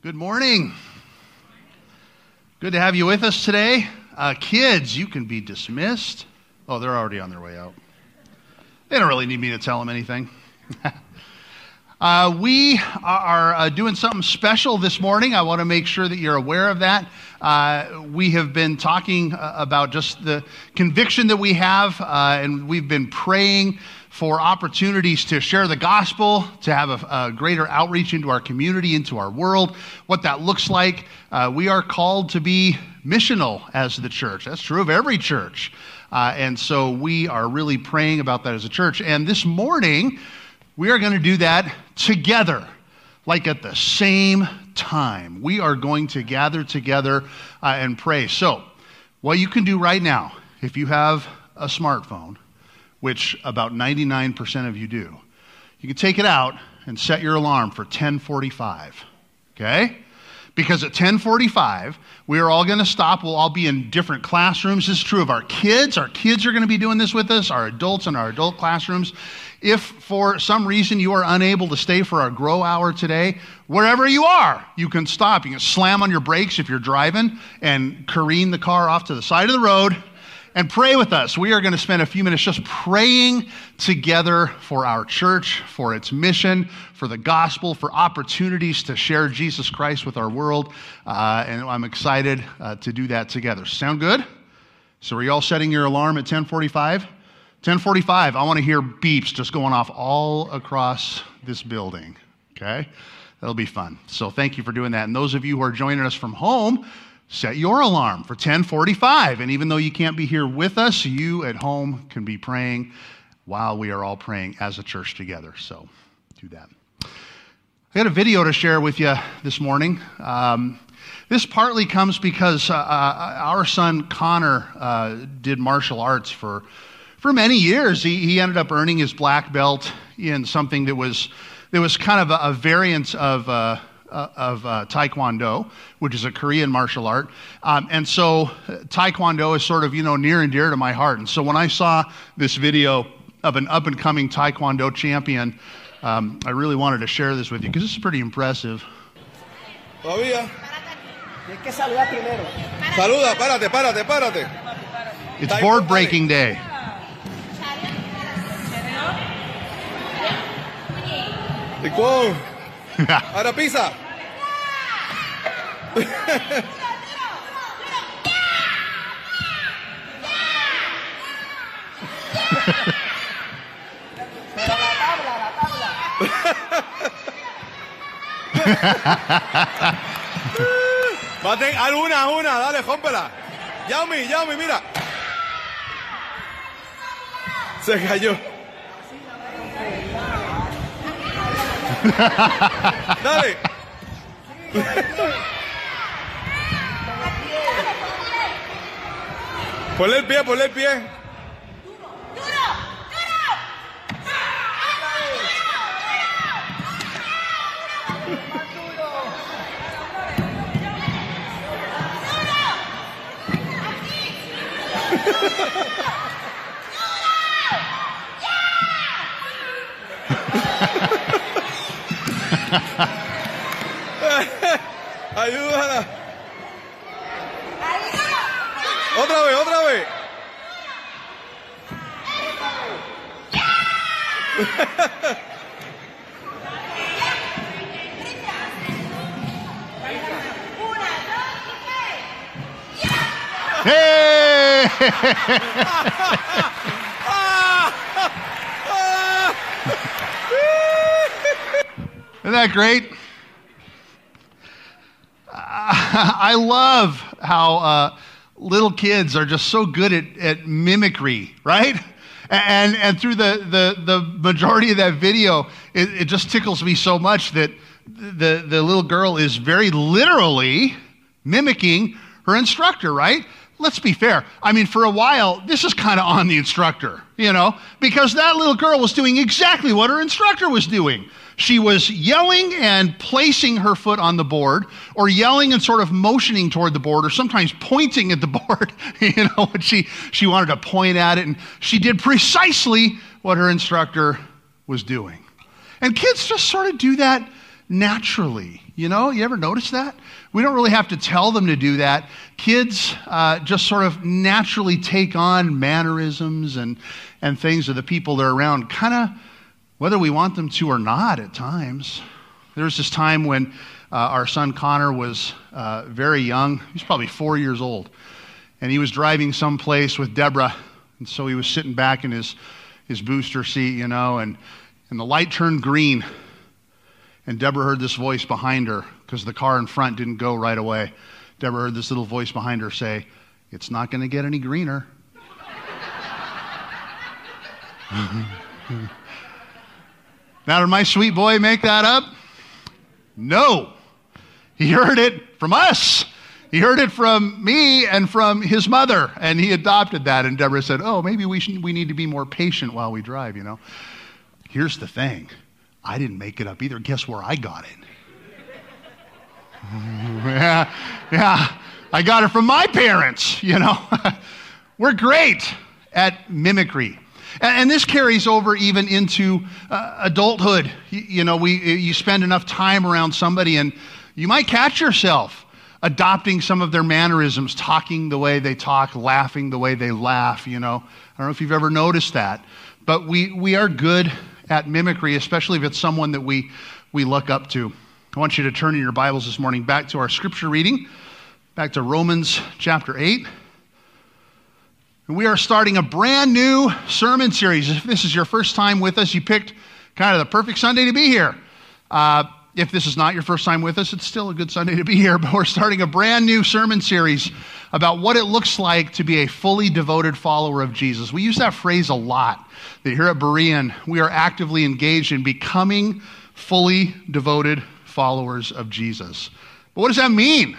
Good morning. Good to have you with us today. Uh, kids, you can be dismissed. Oh, they're already on their way out. They don't really need me to tell them anything. uh, we are uh, doing something special this morning. I want to make sure that you're aware of that. Uh, we have been talking uh, about just the conviction that we have, uh, and we've been praying for opportunities to share the gospel, to have a, a, greater outreach into our community, into our world, what that looks like. Uh, we are called to be missional as the church. That's true of every church. Uh, and so we are really praying about that as a church. And this morning, we are going to do that together, like at the same time. We are going to gather together uh, and pray. So, what you can do right now, if you have a smartphone, which about 99% of you do. You can take it out and set your alarm for 1045. Okay? Because at 1045, we are all going to stop. We'll all be in different classrooms. This is true of our kids. Our kids are going to be doing this with us, our adults in our adult classrooms. If for some reason you are unable to stay for our grow hour today, wherever you are, you can stop. You can slam on your brakes if you're driving and careen the car off to the side of the road and pray with us. We are going to spend a few minutes just praying together for our church, for its mission, for the gospel, for opportunities to share Jesus Christ with our world. Uh, and I'm excited uh, to do that together. Sound good? So are you all setting your alarm at 1045? 1045, I want to hear beeps just going off all across this building. Okay? That'll be fun. So thank you for doing that. And those of you who are joining us from home, set your alarm for 1045 and even though you can't be here with us you at home can be praying while we are all praying as a church together. So do that. I got a video to share with you this morning. Um, this partly comes because uh, uh, our son connor uh, did martial arts for for many years. He, he ended up earning his black belt in something that was that was kind of a, a variant of uh, uh, of uh, Taekwondo, which is a Korean martial art. Um, and so uh, Taekwondo is sort of, you know, near and dear to my heart. And so when I saw this video of an up and coming Taekwondo champion, um, I really wanted to share this with you because this is pretty impressive. Todavía. Saluda, párate, párate, párate. It's board breaking day. Ticón. Ahora pisa. Pero la tabla, la alguna, ah, una, dale, jómpela. Yaumi, Yaumi, mira. Se cayó. Dale. ponle el pie, ponle el pie. Duro, duro, duro. Duro. Duro. Ayúdala. Otra vez, otra vez. Hey! Isn't that great? I love how uh, little kids are just so good at, at mimicry, right? And, and through the, the, the majority of that video, it, it just tickles me so much that the, the little girl is very literally mimicking her instructor, right? Let's be fair. I mean, for a while, this is kind of on the instructor, you know, because that little girl was doing exactly what her instructor was doing. She was yelling and placing her foot on the board, or yelling and sort of motioning toward the board, or sometimes pointing at the board, you know, when she, she wanted to point at it. And she did precisely what her instructor was doing. And kids just sort of do that naturally. You know, you ever notice that? We don't really have to tell them to do that. Kids uh, just sort of naturally take on mannerisms and, and things of the people they're around, kind of whether we want them to or not at times. There was this time when uh, our son Connor was uh, very young. He was probably four years old. And he was driving someplace with Deborah. And so he was sitting back in his, his booster seat, you know, and, and the light turned green. And Deborah heard this voice behind her because the car in front didn't go right away. Deborah heard this little voice behind her say, It's not going to get any greener. now, did my sweet boy make that up? No. He heard it from us. He heard it from me and from his mother, and he adopted that. And Deborah said, Oh, maybe we, should, we need to be more patient while we drive, you know. Here's the thing I didn't make it up either. Guess where I got it? yeah, yeah. I got it from my parents, you know. We're great at mimicry. And, this carries over even into uh, adulthood. You, you know, we, you spend enough time around somebody and you might catch yourself adopting some of their mannerisms, talking the way they talk, laughing the way they laugh, you know. I don't know if you've ever noticed that. But we, we are good at mimicry, especially if it's someone that we, we look up to. I want you to turn in your Bibles this morning back to our scripture reading, back to Romans chapter 8. We are starting a brand new sermon series. If this is your first time with us, you picked kind of the perfect Sunday to be here. Uh, if this is not your first time with us, it's still a good Sunday to be here, but we're starting a brand new sermon series about what it looks like to be a fully devoted follower of Jesus. We use that phrase a lot. That here at Berean, we are actively engaged in becoming fully devoted followers of Jesus. But what does that mean?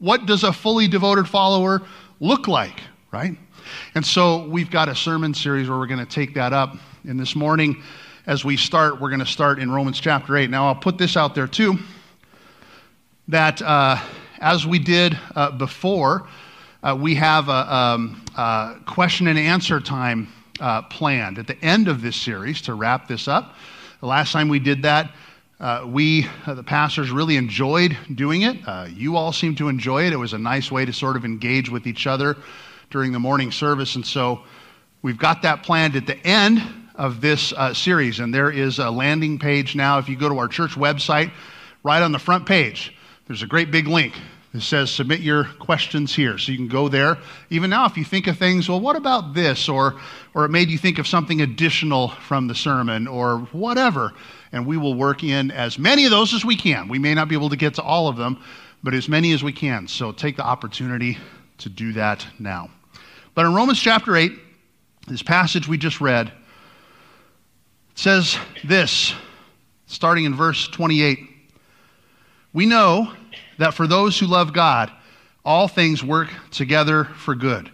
What does a fully devoted follower look like, right? And so we've got a sermon series where we're going to take that up. And this morning, as we start, we're going to start in Romans chapter 8. Now, I'll put this out there too that uh, as we did uh, before, uh, we have a, um, a, question and answer time uh, planned at the end of this series to wrap this up. The last time we did that, uh, we, uh, the pastors, really enjoyed doing it. you all seemed to enjoy it. It was a nice way to sort of engage with each other during the morning service. And so we've got that planned at the end of this uh, series. And there is a landing page now. If you go to our church website, right on the front page, there's a great big link that says submit your questions here. So you can go there. Even now, if you think of things, well, what about this? Or, or it made you think of something additional from the sermon or whatever. And we will work in as many of those as we can. We may not be able to get to all of them, but as many as we can. So take the opportunity to do that now. But in Romans chapter 8, this passage we just read, it says this, starting in verse 28. We know that for those who love God, all things work together for good,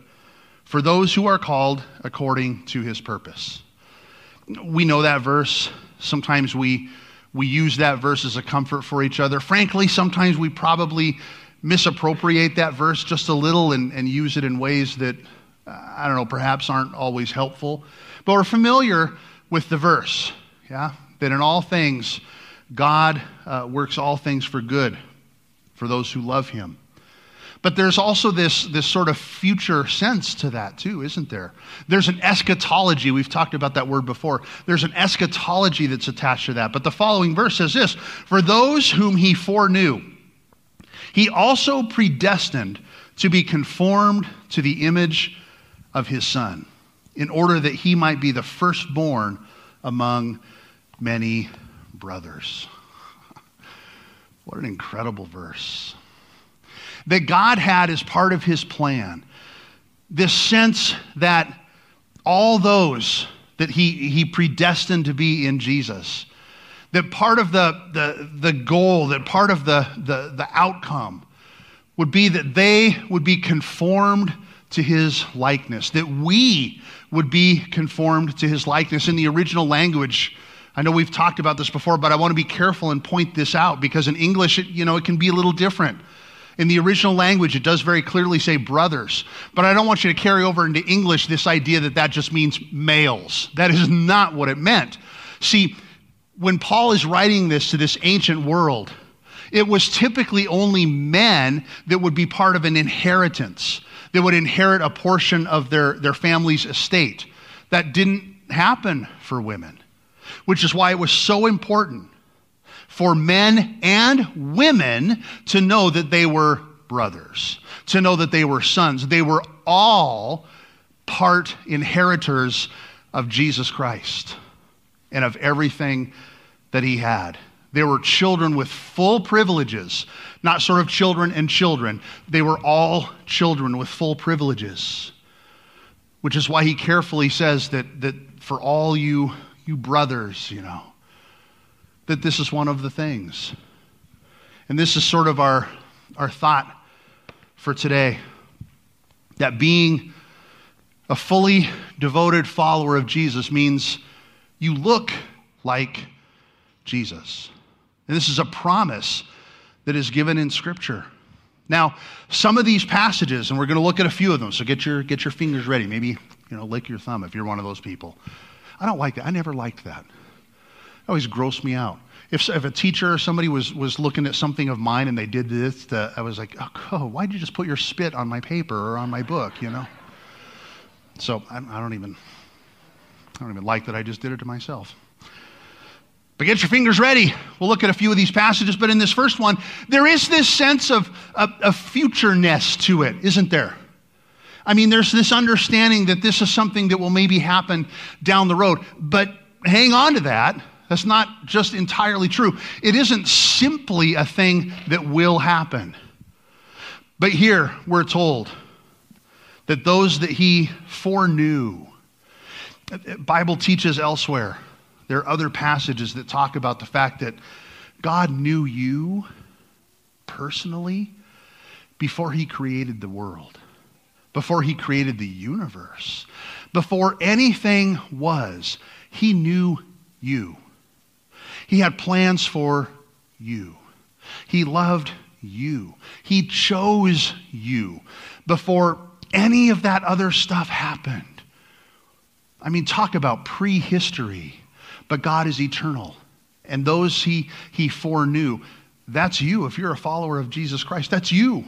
for those who are called according to his purpose. We know that verse. Sometimes we, we use that verse as a comfort for each other. Frankly, sometimes we probably misappropriate that verse just a little and, and use it in ways that, I don't know, perhaps aren't always helpful. But we're familiar with the verse, yeah? That in all things, God uh, works all things for good for those who love him. But there's also this, this sort of future sense to that, too, isn't there? There's an eschatology. We've talked about that word before. There's an eschatology that's attached to that. But the following verse says this For those whom he foreknew, he also predestined to be conformed to the image of his Son in order that he might be the firstborn among many brothers. What an incredible verse. That God had as part of his plan this sense that all those that he, he predestined to be in Jesus, that part of the, the, the goal, that part of the, the, the outcome would be that they would be conformed to his likeness, that we would be conformed to his likeness. In the original language, I know we've talked about this before, but I want to be careful and point this out because in English, it, you know, it can be a little different. In the original language, it does very clearly say brothers, but I don't want you to carry over into English this idea that that just means males. That is not what it meant. See, when Paul is writing this to this ancient world, It was typically only men that would be part of an inheritance, that would inherit a portion of their, their family's estate. That didn't happen for women, which is why it was so important for men and women to know that they were brothers, to know that they were sons. They were all part inheritors of Jesus Christ and of everything that he had. They were children with full privileges, not sort of children and children. They were all children with full privileges, which is why he carefully says that, that for all you, you brothers, you know, that this is one of the things. And this is sort of our, our thought for today that being a fully devoted follower of Jesus means you look like Jesus. And this is a promise that is given in Scripture. Now, some of these passages, and we're going to look at a few of them, so get your, get your fingers ready. Maybe, you know, lick your thumb if you're one of those people. I don't like that. I never liked that. It always grossed me out. If, if a teacher or somebody was, was looking at something of mine and they did this, the, I was like, oh, why'd you just put your spit on my paper or on my book, you know? So I, I don't even, I don't even like that I just did it to myself. But get your fingers ready. We'll look at a few of these passages, but in this first one, there is this sense of, of futureness to it, isn't there? I mean, there's this understanding that this is something that will maybe happen down the road. But hang on to that. That's not just entirely true. It isn't simply a thing that will happen. But here we're told that those that he foreknew, Bible teaches elsewhere there are other passages that talk about the fact that God knew you personally before he created the world, before he created the universe, before anything was. He knew you. He had plans for you. He loved you. He chose you before any of that other stuff happened. I mean, talk about prehistory. But God is eternal. And those he, he foreknew, that's you. If you're a follower of Jesus Christ, that's you.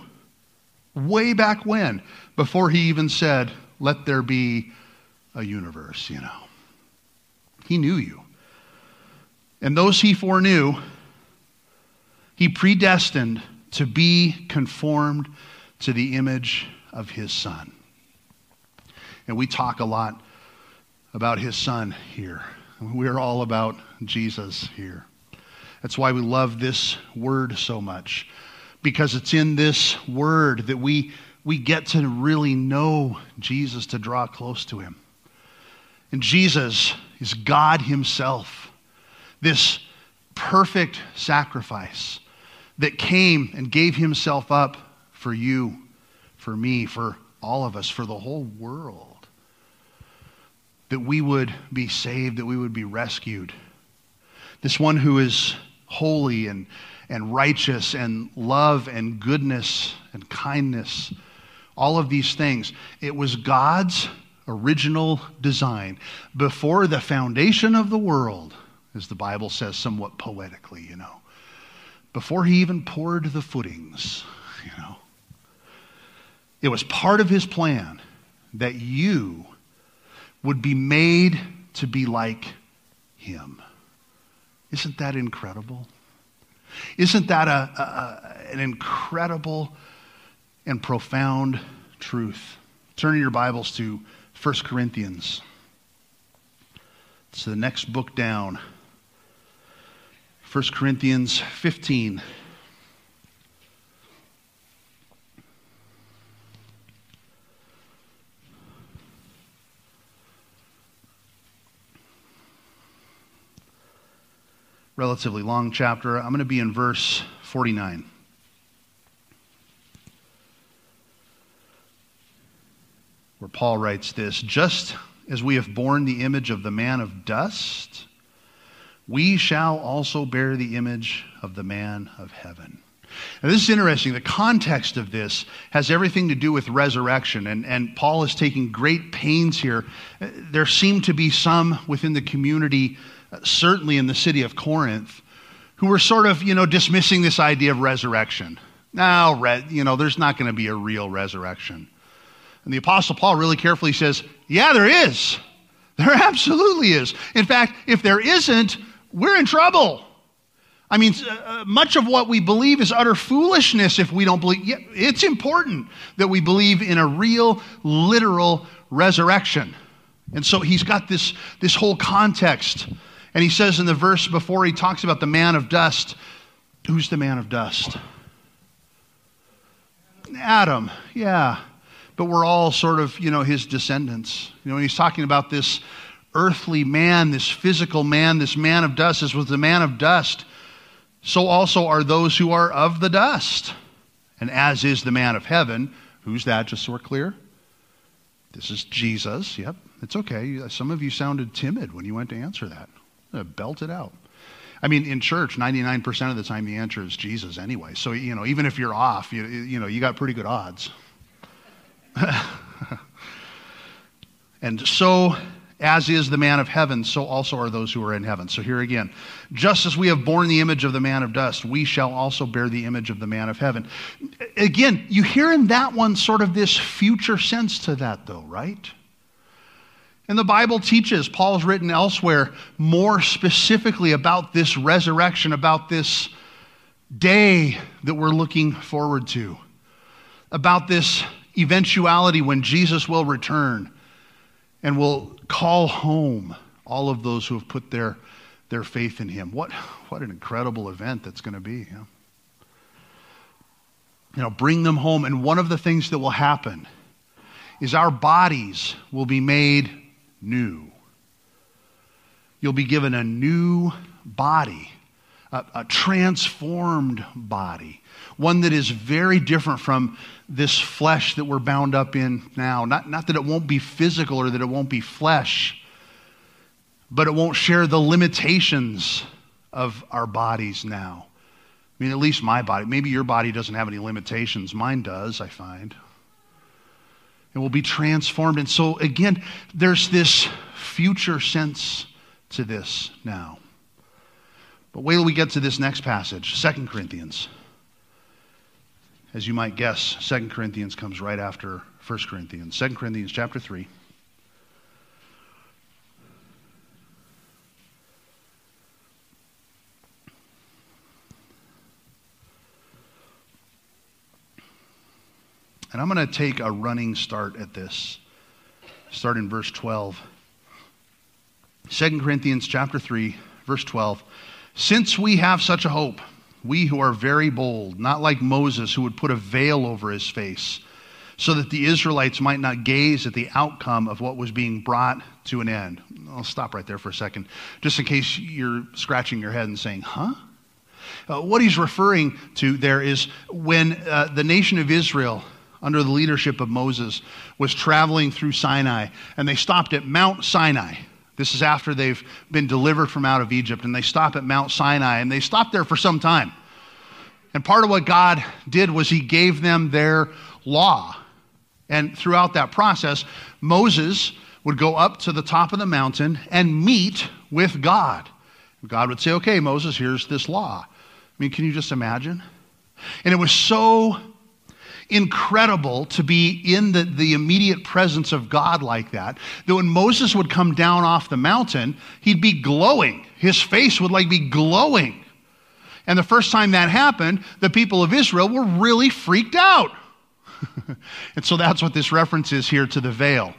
Way back when, before he even said, let there be a universe, you know. He knew you. And those he foreknew, he predestined to be conformed to the image of his son. And we talk a lot about his son here. We're all about Jesus here. That's why we love this word so much, because it's in this word that we, we get to really know Jesus, to draw close to him. And Jesus is God Himself, this perfect sacrifice that came and gave Himself up for you, for me, for all of us, for the whole world that we would be saved, that we would be rescued. This one who is holy and, and righteous and love and goodness and kindness, all of these things. It was God's original design before the foundation of the world, as the Bible says somewhat poetically, you know, before he even poured the footings, you know. It was part of his plan that you would be made to be like him. Isn't that incredible? Isn't that a, a, an incredible and profound truth? Turn your Bibles to 1 Corinthians. It's the next book down. 1 Corinthians 15. Relatively long chapter. I'm going to be in verse 49. Where Paul writes this Just as we have borne the image of the man of dust, we shall also bear the image of the man of heaven. Now, this is interesting. The context of this has everything to do with resurrection, and, and Paul is taking great pains here. There seem to be some within the community certainly in the city of Corinth, who were sort of, you know, dismissing this idea of resurrection. Now, you know, there's not going to be a real resurrection. And the Apostle Paul really carefully says, yeah, there is. There absolutely is. In fact, if there isn't, we're in trouble. I mean, uh, much of what we believe is utter foolishness if we don't believe. Yeah, it's important that we believe in a real, literal resurrection. And so he's got this, this whole context. And he says in the verse before he talks about the man of dust, who's the man of dust? Adam, yeah. But we're all sort of, you know, his descendants. You know, when he's talking about this earthly man, this physical man, this man of dust, this was the man of dust. So also are those who are of the dust. And as is the man of heaven, who's that, just so we're clear? This is Jesus. Yep, it's okay. Some of you sounded timid when you went to answer that. Uh, belt it out. I mean, in church, 99% of the time the answer is Jesus anyway. So, you know, even if you're off, you, you know, you got pretty good odds. and so, as is the man of heaven, so also are those who are in heaven. So, here again, just as we have borne the image of the man of dust, we shall also bear the image of the man of heaven. Again, you hear in that one sort of this future sense to that, though, right? And the Bible teaches, Paul's written elsewhere, more specifically about this resurrection, about this day that we're looking forward to, about this eventuality when Jesus will return and will call home all of those who have put their, their faith in him. What, what an incredible event that's going to be. Know? you know, bring them home. And one of the things that will happen is our bodies will be made new. You'll be given a new body, a, a, transformed body, one that is very different from this flesh that we're bound up in now. Not, not that it won't be physical or that it won't be flesh, but it won't share the limitations of our bodies now. I mean, at least my body. Maybe your body doesn't have any limitations. Mine does, I find and will be transformed. And so, again, there's this future sense to this now. But wait till we get to this next passage, 2 Corinthians. As you might guess, 2 Corinthians comes right after 1 Corinthians. 2 Corinthians chapter 3. And I'm going to take a running start at this. Start in verse 12. 2 Corinthians chapter 3, verse 12. Since we have such a hope, we who are very bold, not like Moses who would put a veil over his face, so that the Israelites might not gaze at the outcome of what was being brought to an end. I'll stop right there for a second, just in case you're scratching your head and saying, huh? Uh, what he's referring to there is when uh, the nation of Israel under the leadership of Moses was traveling through Sinai, and they stopped at Mount Sinai. This is after they've been delivered from out of Egypt, and they stop at Mount Sinai, and they stopped there for some time. And part of what God did was He gave them their law. And throughout that process, Moses would go up to the top of the mountain and meet with God. God would say, Okay, Moses, here's this law. I mean, can you just imagine? And it was so incredible to be in the, the immediate presence of God like that, that when Moses would come down off the mountain, he'd be glowing. His face would like be glowing. And the first time that happened, the people of Israel were really freaked out. and so that's what this reference is here to the veil.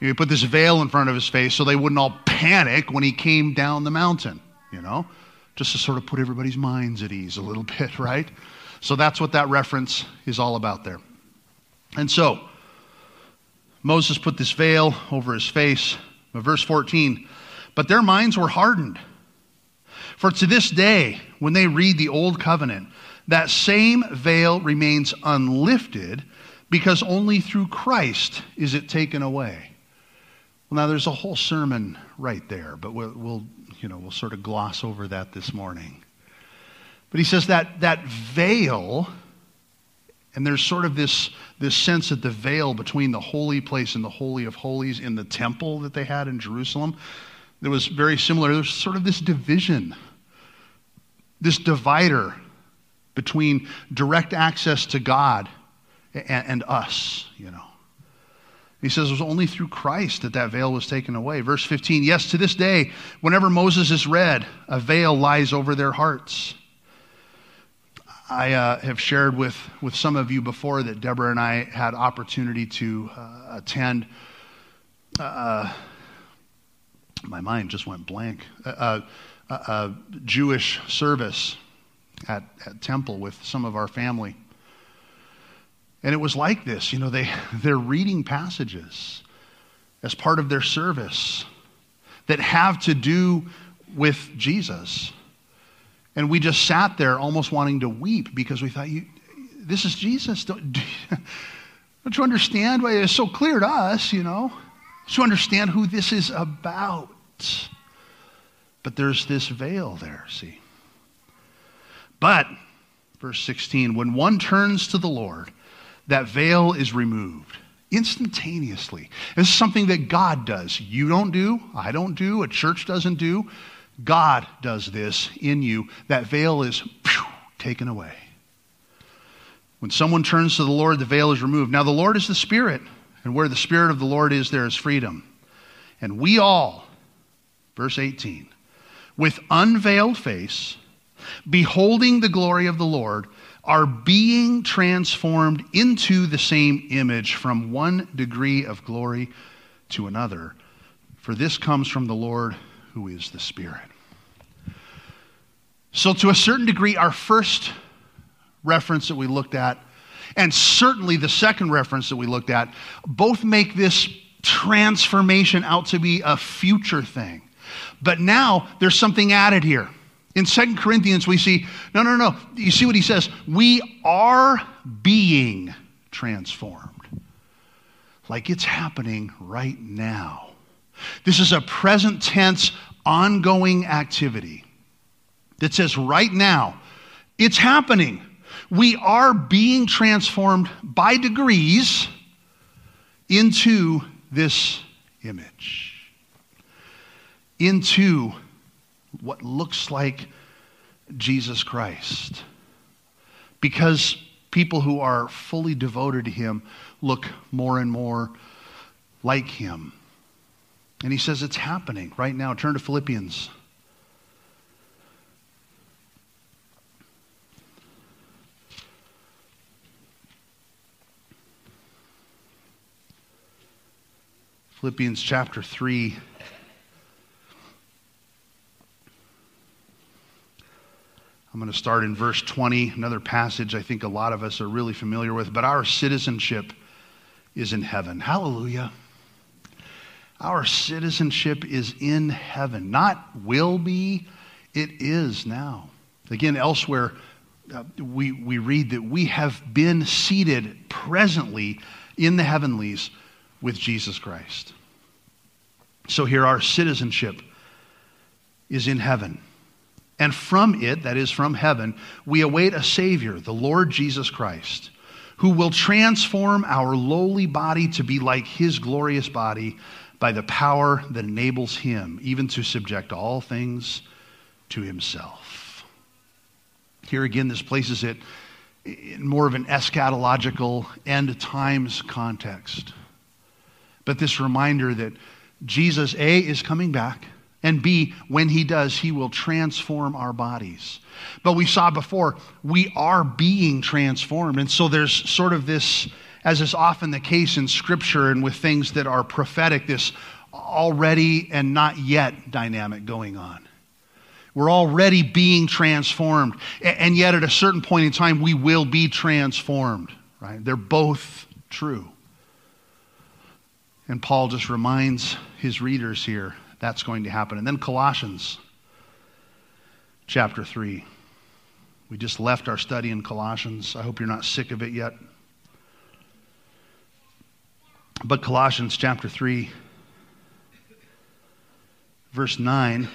You put this veil in front of his face so they wouldn't all panic when he came down the mountain, you know, just to sort of put everybody's minds at ease a little bit, right? So that's what that reference is all about there. And so, Moses put this veil over his face. Verse 14, but their minds were hardened. For to this day, when they read the Old Covenant, that same veil remains unlifted because only through Christ is it taken away. Well, now there's a whole sermon right there, but we'll, we'll, you know, we'll sort of gloss over that this morning. But he says that that veil, and there's sort of this, this sense that the veil between the holy place and the Holy of Holies in the temple that they had in Jerusalem, that was very similar. There's sort of this division this divider between direct access to God and, and us, you know. He says it was only through Christ that that veil was taken away. Verse 15 Yes, to this day, whenever Moses is read, a veil lies over their hearts. I uh, have shared with, with some of you before that Deborah and I had opportunity to uh, attend. Uh, my mind just went blank. A, a Jewish service at, at Temple with some of our family. And it was like this, you know, they, they're reading passages as part of their service that have to do with Jesus. And we just sat there almost wanting to weep because we thought, you, this is Jesus. Don't, don't you understand? Why it's so clear to us, you know. You understand who this is about? But there's this veil there, see. But, verse 16, when one turns to the Lord, that veil is removed instantaneously. This is something that God does. You don't do, I don't do, a church doesn't do. God does this in you. That veil is phew, taken away. When someone turns to the Lord, the veil is removed. Now, the Lord is the Spirit, and where the Spirit of the Lord is, there is freedom. And we all, verse 18, with unveiled face, beholding the glory of the Lord, are being transformed into the same image from one degree of glory to another. For this comes from the Lord who is the Spirit. So, to a certain degree, our first reference that we looked at, and certainly the second reference that we looked at, both make this transformation out to be a future thing. But now there's something added here. In Second Corinthians, we see, no, no, no. You see what he says? We are being transformed. Like it's happening right now. This is a present tense, ongoing activity that says right now, it's happening. We are being transformed by degrees into this image, into what looks like Jesus Christ. Because people who are fully devoted to Him look more and more like Him. And He says it's happening right now. Turn to Philippians. Philippians chapter 3. I'm going to start in verse 20, another passage I think a lot of us are really familiar with. But our citizenship is in heaven. Hallelujah. Our citizenship is in heaven, not will be, it is now. Again, elsewhere, uh, we, we read that we have been seated presently in the heavenlies with Jesus Christ. So here, our citizenship is in heaven. And from it, that is from heaven, we await a Savior, the Lord Jesus Christ, who will transform our lowly body to be like his glorious body by the power that enables him even to subject all things to himself. Here again, this places it in more of an eschatological end times context. But this reminder that Jesus, A, is coming back and B, when he does, he will transform our bodies. But we saw before, we are being transformed. And so there's sort of this, as is often the case in Scripture and with things that are prophetic, this already and not yet dynamic going on. We're already being transformed. And yet, at a certain point in time, we will be transformed, right? They're both true. And Paul just reminds his readers here that's going to happen. And then Colossians chapter 3. We just left our study in Colossians. I hope you're not sick of it yet. But Colossians chapter 3, verse 9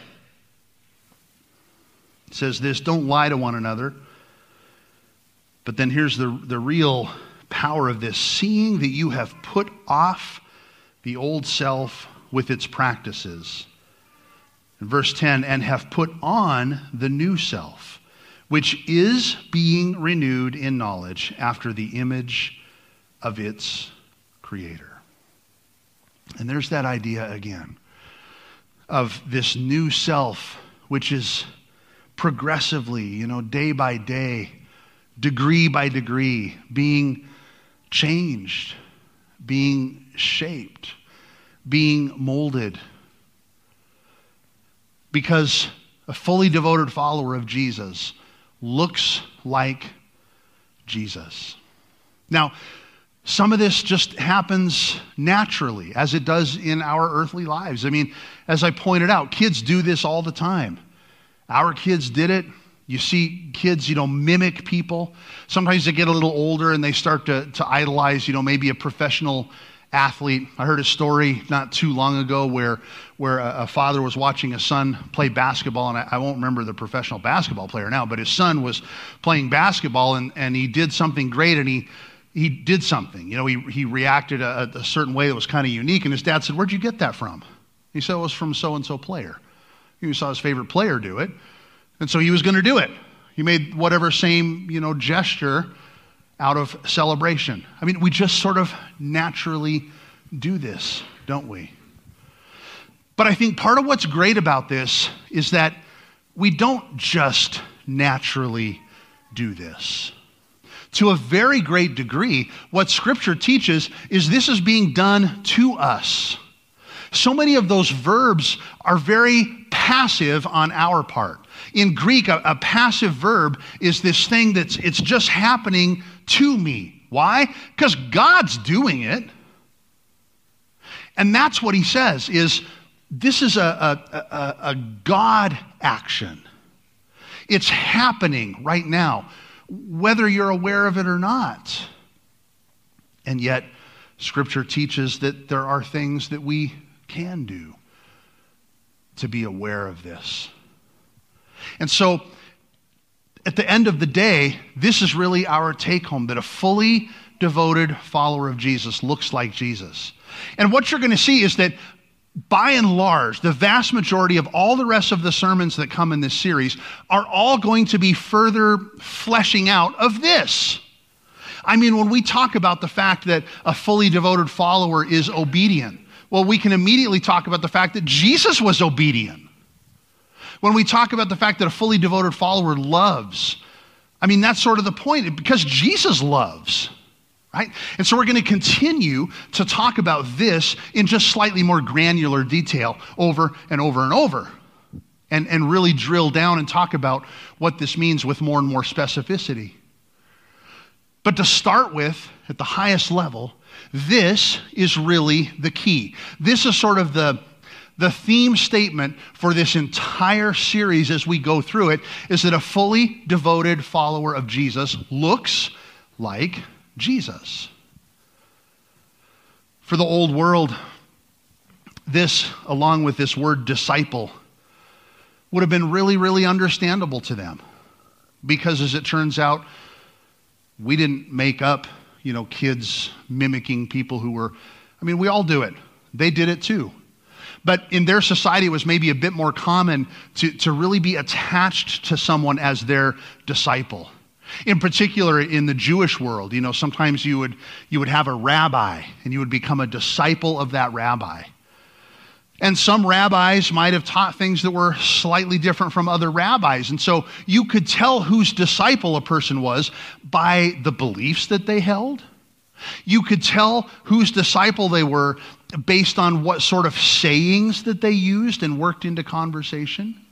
says this Don't lie to one another. But then here's the, the real power of this seeing that you have put off the old self with its practices. In verse 10, and have put on the new self, which is being renewed in knowledge after the image of its creator. And there's that idea again of this new self, which is progressively, you know, day by day, degree by degree, being changed, being shaped, being molded. Because a fully devoted follower of Jesus looks like Jesus. Now, some of this just happens naturally, as it does in our earthly lives. I mean, as I pointed out, kids do this all the time. Our kids did it. You see kids, you know, mimic people. Sometimes they get a little older and they start to, to idolize, you know, maybe a professional athlete. I heard a story not too long ago where, where a, a father was watching a son play basketball, and I, I, won't remember the professional basketball player now, but his son was playing basketball and, and he did something great and he he did something. You know, he, he reacted a, a certain way that was kind of unique. And his dad said, Where'd you get that from? He said, It was from so and so player. He saw his favorite player do it. And so he was going to do it. He made whatever same, you know, gesture out of celebration. I mean, we just sort of naturally do this, don't we? But I think part of what's great about this is that we don't just naturally do this to a very great degree, what Scripture teaches is this is being done to us. So many of those verbs are very passive on our part. In Greek, a, a passive verb is this thing that's it's just happening to me. Why? Because God's doing it. And that's what he says is this is a, a, a, a God action. It's happening right now whether you're aware of it or not. And yet, Scripture teaches that there are things that we can do to be aware of this. And so, at the end of the day, this is really our take home that a fully devoted follower of Jesus looks like Jesus. And what you're going to see is that by and large, the vast majority of all the rest of the sermons that come in this series are all going to be further fleshing out of this. I mean, when we talk about the fact that a fully devoted follower is obedient, well, we can immediately talk about the fact that Jesus was obedient. When we talk about the fact that a fully devoted follower loves, I mean, that's sort of the point because Jesus loves right? And so we're going to continue to talk about this in just slightly more granular detail over and over and over. And, and really drill down and talk about what this means with more and more specificity. But to start with, at the highest level, this is really the key. This is sort of the, the theme statement for this entire series as we go through it is that a fully devoted follower of Jesus looks like Jesus. For the old world, this, along with this word disciple, would have been really, really understandable to them. Because as it turns out, we didn't make up, you know, kids mimicking people who were, I mean, we all do it. They did it too. But in their society, it was maybe a bit more common to, to really be attached to someone as their disciple. In particular, in the Jewish world, you know, sometimes you would, you would have a rabbi and you would become a disciple of that rabbi. And some rabbis might have taught things that were slightly different from other rabbis. And so you could tell whose disciple a person was by the beliefs that they held. You could tell whose disciple they were based on what sort of sayings that they used and worked into conversation.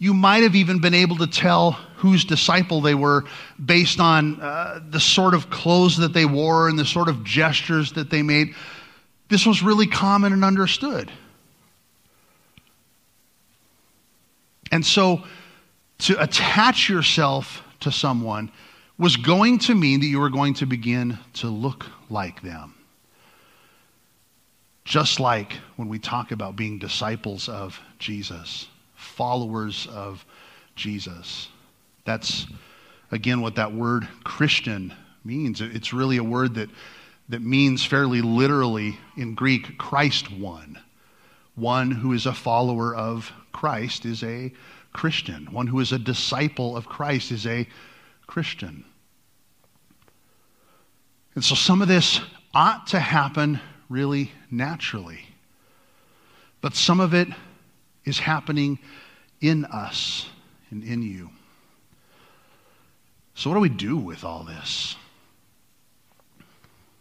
You might have even been able to tell whose disciple they were based on uh, the sort of clothes that they wore and the sort of gestures that they made. This was really common and understood. And so to attach yourself to someone was going to mean that you were going to begin to look like them. Just like when we talk about being disciples of Jesus followers of Jesus. That's, again, what that word Christian means. It's really a word that, that means fairly literally in Greek, Christ one. One who is a follower of Christ is a Christian. One who is a disciple of Christ is a Christian. And so some of this ought to happen really naturally. But some of it is happening in us and in you. So, what do we do with all this?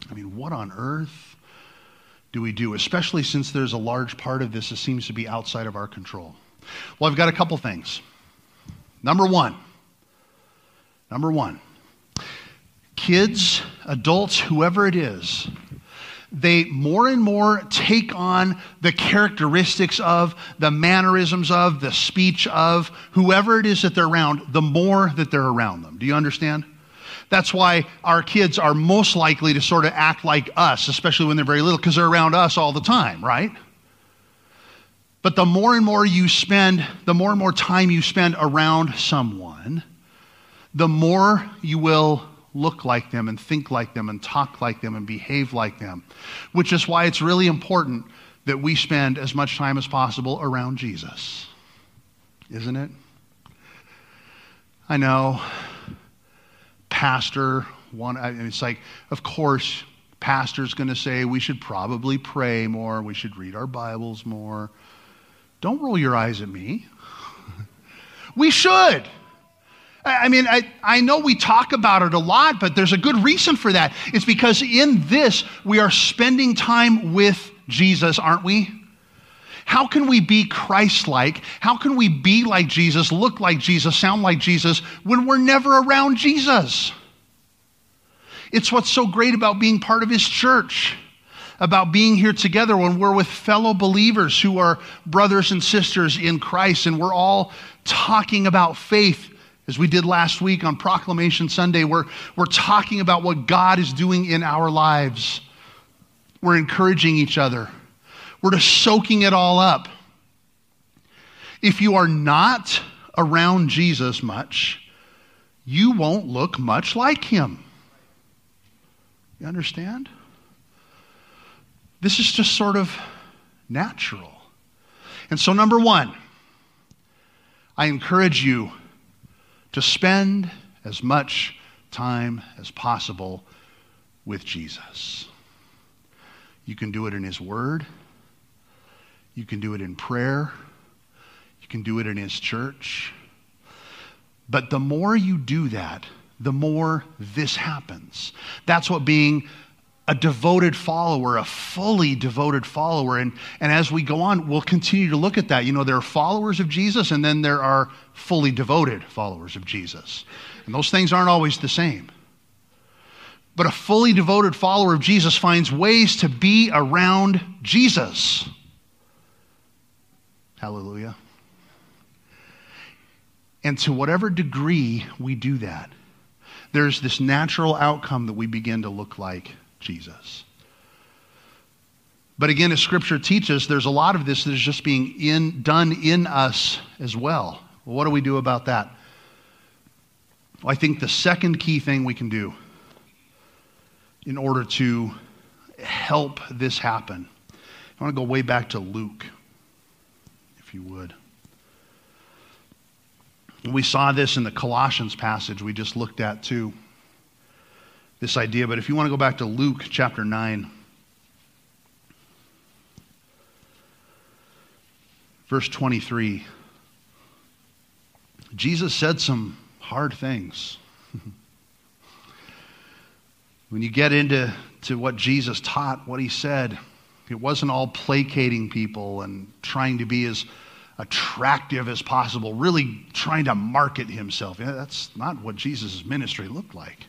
I mean, what on earth do we do, especially since there's a large part of this that seems to be outside of our control? Well, I've got a couple things. Number one, number one, kids, adults, whoever it is, they more and more take on the characteristics of, the mannerisms of, the speech of whoever it is that they're around, the more that they're around them. Do you understand? That's why our kids are most likely to sort of act like us, especially when they're very little, because they're around us all the time, right? But the more and more you spend, the more and more time you spend around someone, the more you will look like them and think like them and talk like them and behave like them. Which is why it's really important that we spend as much time as possible around Jesus. Isn't it? I know pastor one it's like of course pastor's going to say we should probably pray more we should read our bibles more don't roll your eyes at me we should i mean I, I know we talk about it a lot but there's a good reason for that it's because in this we are spending time with jesus aren't we how can we be Christ like? How can we be like Jesus, look like Jesus, sound like Jesus when we're never around Jesus? It's what's so great about being part of His church, about being here together when we're with fellow believers who are brothers and sisters in Christ, and we're all talking about faith. As we did last week on Proclamation Sunday, we're, we're talking about what God is doing in our lives. We're encouraging each other. We're just soaking it all up. If you are not around Jesus much, you won't look much like him. You understand? This is just sort of natural. And so, number one, I encourage you to spend as much time as possible with Jesus. You can do it in His Word. You can do it in prayer. You can do it in His church. But the more you do that, the more this happens. That's what being a devoted follower, a fully devoted follower. And, and as we go on, we'll continue to look at that. You know, there are followers of Jesus, and then there are fully devoted followers of Jesus. And those things aren't always the same. But a fully devoted follower of Jesus finds ways to be around Jesus. Hallelujah. And to whatever degree we do that, there's this natural outcome that we begin to look like Jesus. But again, as Scripture teaches, there's a lot of this that is just being in, done in us as well. well. What do we do about that? Well, I think the second key thing we can do in order to help this happen, I want to go way back to Luke if you would. We saw this in the Colossians passage we just looked at too. This idea, but if you want to go back to Luke chapter 9, verse 23, Jesus said some hard things. when you get into to what Jesus taught, what he said, it wasn't all placating people and trying to be as attractive as possible, really trying to market himself. That's not what Jesus' ministry looked like.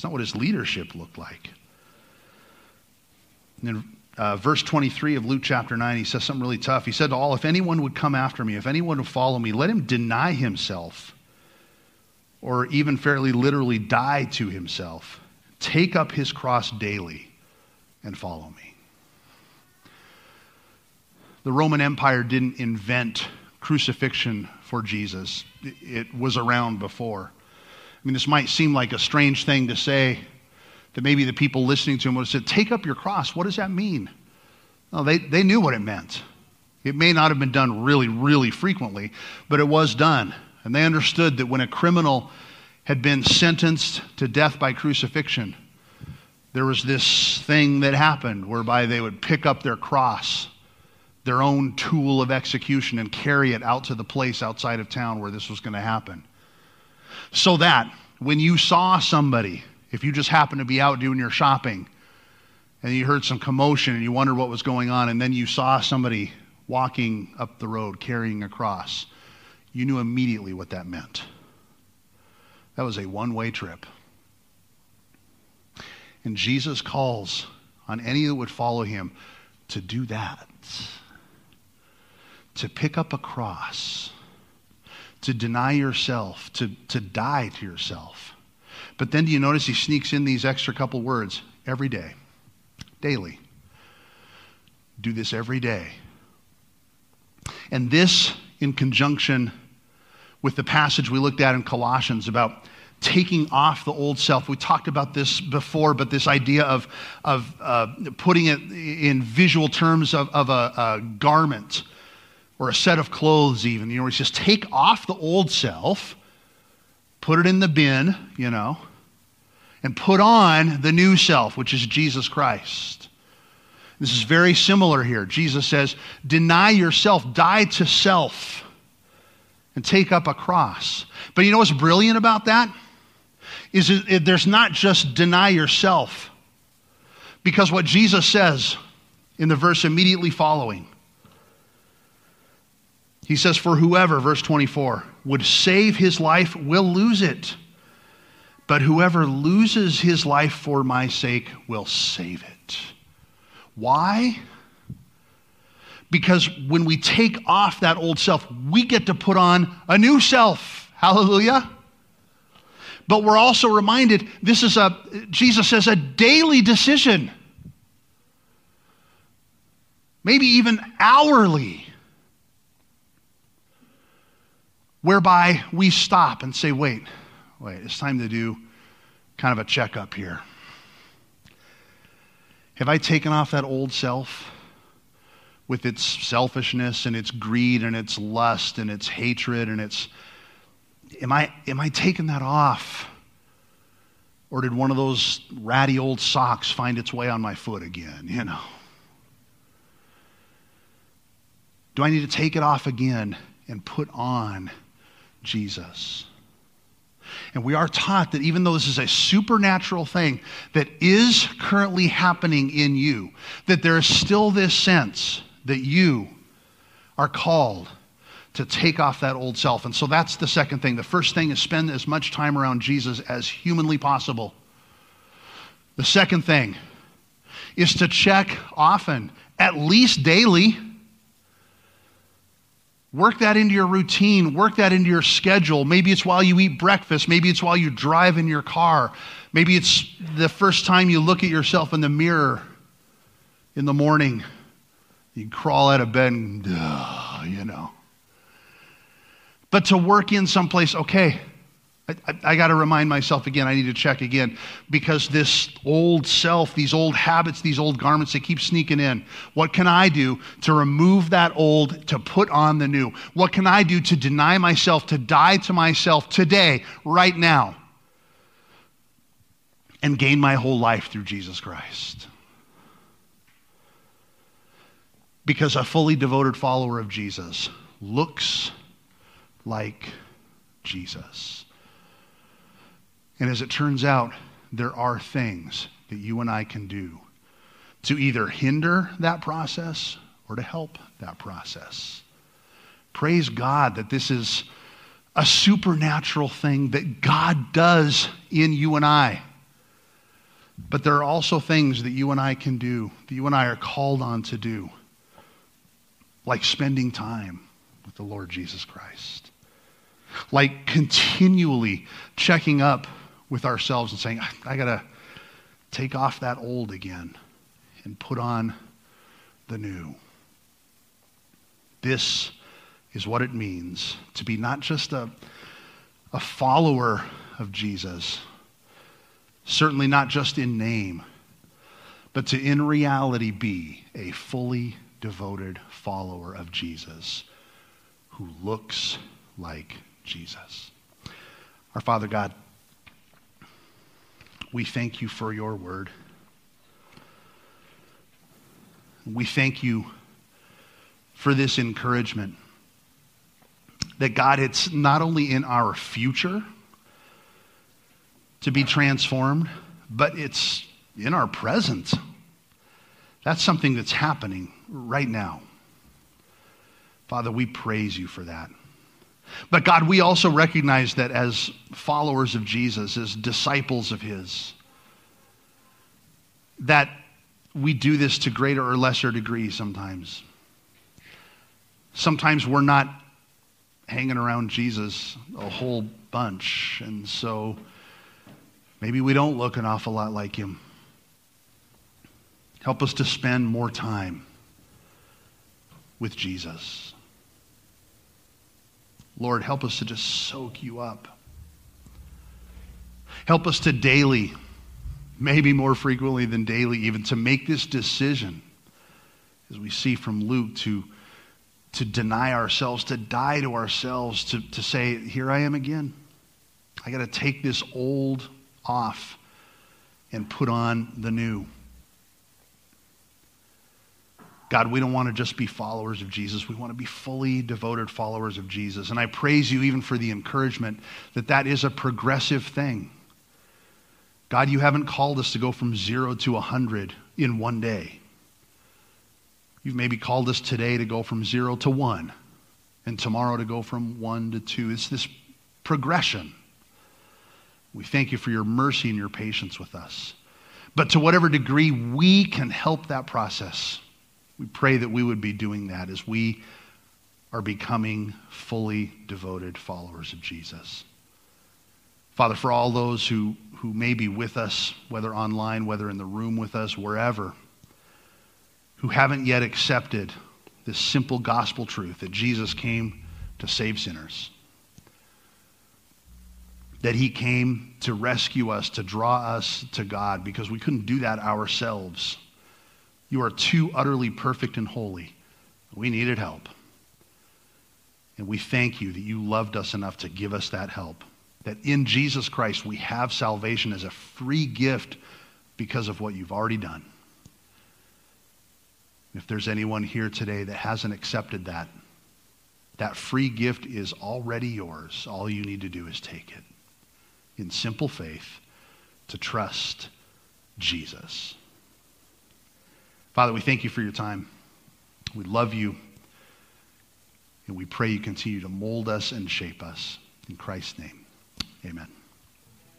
It's not what his leadership looked like. In uh, verse 23 of Luke chapter 9, he says something really tough. He said to all, If anyone would come after me, if anyone would follow me, let him deny himself, or even fairly literally die to himself. Take up his cross daily and follow me the Roman Empire didn't invent crucifixion for Jesus, it was around before. I mean, this might seem like a strange thing to say, that maybe the people listening to him would have said, Take up your cross. What does that mean? No, they, they knew what it meant. It may not have been done really, really frequently, but it was done. And they understood that when a criminal had been sentenced to death by crucifixion, there was this thing that happened whereby they would pick up their cross, their own tool of execution, and carry it out to the place outside of town where this was going to happen. So that when you saw somebody, if you just happened to be out doing your shopping and you heard some commotion and you wondered what was going on, and then you saw somebody walking up the road carrying a cross, you knew immediately what that meant. That was a one way trip. And Jesus calls on any that would follow him to do that, to pick up a cross, to deny yourself, to, to die to yourself. But then do you notice he sneaks in these extra couple words every day, daily. Do this every day. And this, in conjunction with the passage we looked at in Colossians about taking off the old self. We talked about this before, but this idea of, of uh, putting it in visual terms of, of a, a, garment or a set of clothes, even. You know, it's just take off the old self, put it in the bin, you know, and put on the new self, which is Jesus Christ. This is very similar here. Jesus says, Deny yourself, die to self, and take up a cross. But you know what's brilliant about that? is it, it, there's not just deny yourself. Because what Jesus says in the verse immediately following, he says, For whoever, verse 24, would save his life will lose it. But whoever loses his life for my sake will save it. Why? Because when we take off that old self, we get to put on a new self. Hallelujah. But we're also reminded this is a, Jesus says, a daily decision. Maybe even hourly. Whereby we stop and say, wait, wait, it's time to do kind of a checkup here. Have I taken off that old self with its selfishness and its greed and its lust and its hatred and its am I, am I taking that off? Or did one of those ratty old socks find its way on my foot again? You know. Do I need to take it off again and put on Jesus? And we are taught that even though this is a supernatural thing that is currently happening in you, that there is still this sense that you are called to take off that old self. And so that's the second thing. The first thing is spend as much time around Jesus as humanly possible. The second thing is to check often, at least daily. Work that into your routine, work that into your schedule. Maybe it's while you eat breakfast, maybe it's while you drive in your car, maybe it's the first time you look at yourself in the mirror in the morning. You crawl out of bed and, you know but to work in someplace, okay, I, I, got to remind myself again, I need to check again because this old self, these old habits, these old garments, they keep sneaking in. What can I do to remove that old, to put on the new? What can I do to deny myself, to die to myself today, right now, and gain my whole life through Jesus Christ? Because a fully devoted follower of Jesus looks like Jesus. And as it turns out, there are things that you and I can do to either hinder that process or to help that process. Praise God that this is a supernatural thing that God does in you and I. But there are also things that you and I can do, that you and I are called on to do, like spending time with the Lord Jesus Christ like continually checking up with ourselves and saying, I, got to take off that old again and put on the new. This is what it means to be not just a, a follower of Jesus, certainly not just in name, but to in reality be a fully devoted follower of Jesus who looks like Jesus. Our Father God, we thank you for your word. We thank you for this encouragement that God, it's not only in our future to be transformed, but it's in our present. That's something that's happening right now. Father, we praise you for that. But God, we also recognize that as followers of Jesus, as disciples of His, that we do this to greater or lesser degree sometimes. Sometimes we're not hanging around Jesus a whole bunch, and so maybe we don't look an awful lot like Him. Help us to spend more time with Jesus. Lord, help us to just soak you up. Help us to daily, maybe more frequently than daily, even to make this decision, as we see from Luke, to, to deny ourselves, to die to ourselves, to, to say, Here I am again. I got to take this old off and put on the new. God, we don't want to just be followers of Jesus. We want to be fully devoted followers of Jesus. And I praise you even for the encouragement that that is a progressive thing. God, you haven't called us to go from zero to a hundred in one day. You've maybe called us today to go from zero to one, and tomorrow to go from one to two. It's this progression. We thank you for your mercy and your patience with us. But to whatever degree we can help that process, we pray that we would be doing that as we are becoming fully devoted followers of Jesus. Father, for all those who, who may be with us, whether online, whether in the room with us, wherever, who haven't yet accepted this simple gospel truth that Jesus came to save sinners, that he came to rescue us, to draw us to God, because we couldn't do that ourselves. You are too utterly perfect and holy. We needed help. And we thank you that you loved us enough to give us that help. That in Jesus Christ we have salvation as a free gift because of what you've already done. If there's anyone here today that hasn't accepted that, that free gift is already yours. All you need to do is take it in simple faith to trust Jesus. Father, we thank you for your time. We love you. And we pray you continue to mold us and shape us. In Christ's name, amen.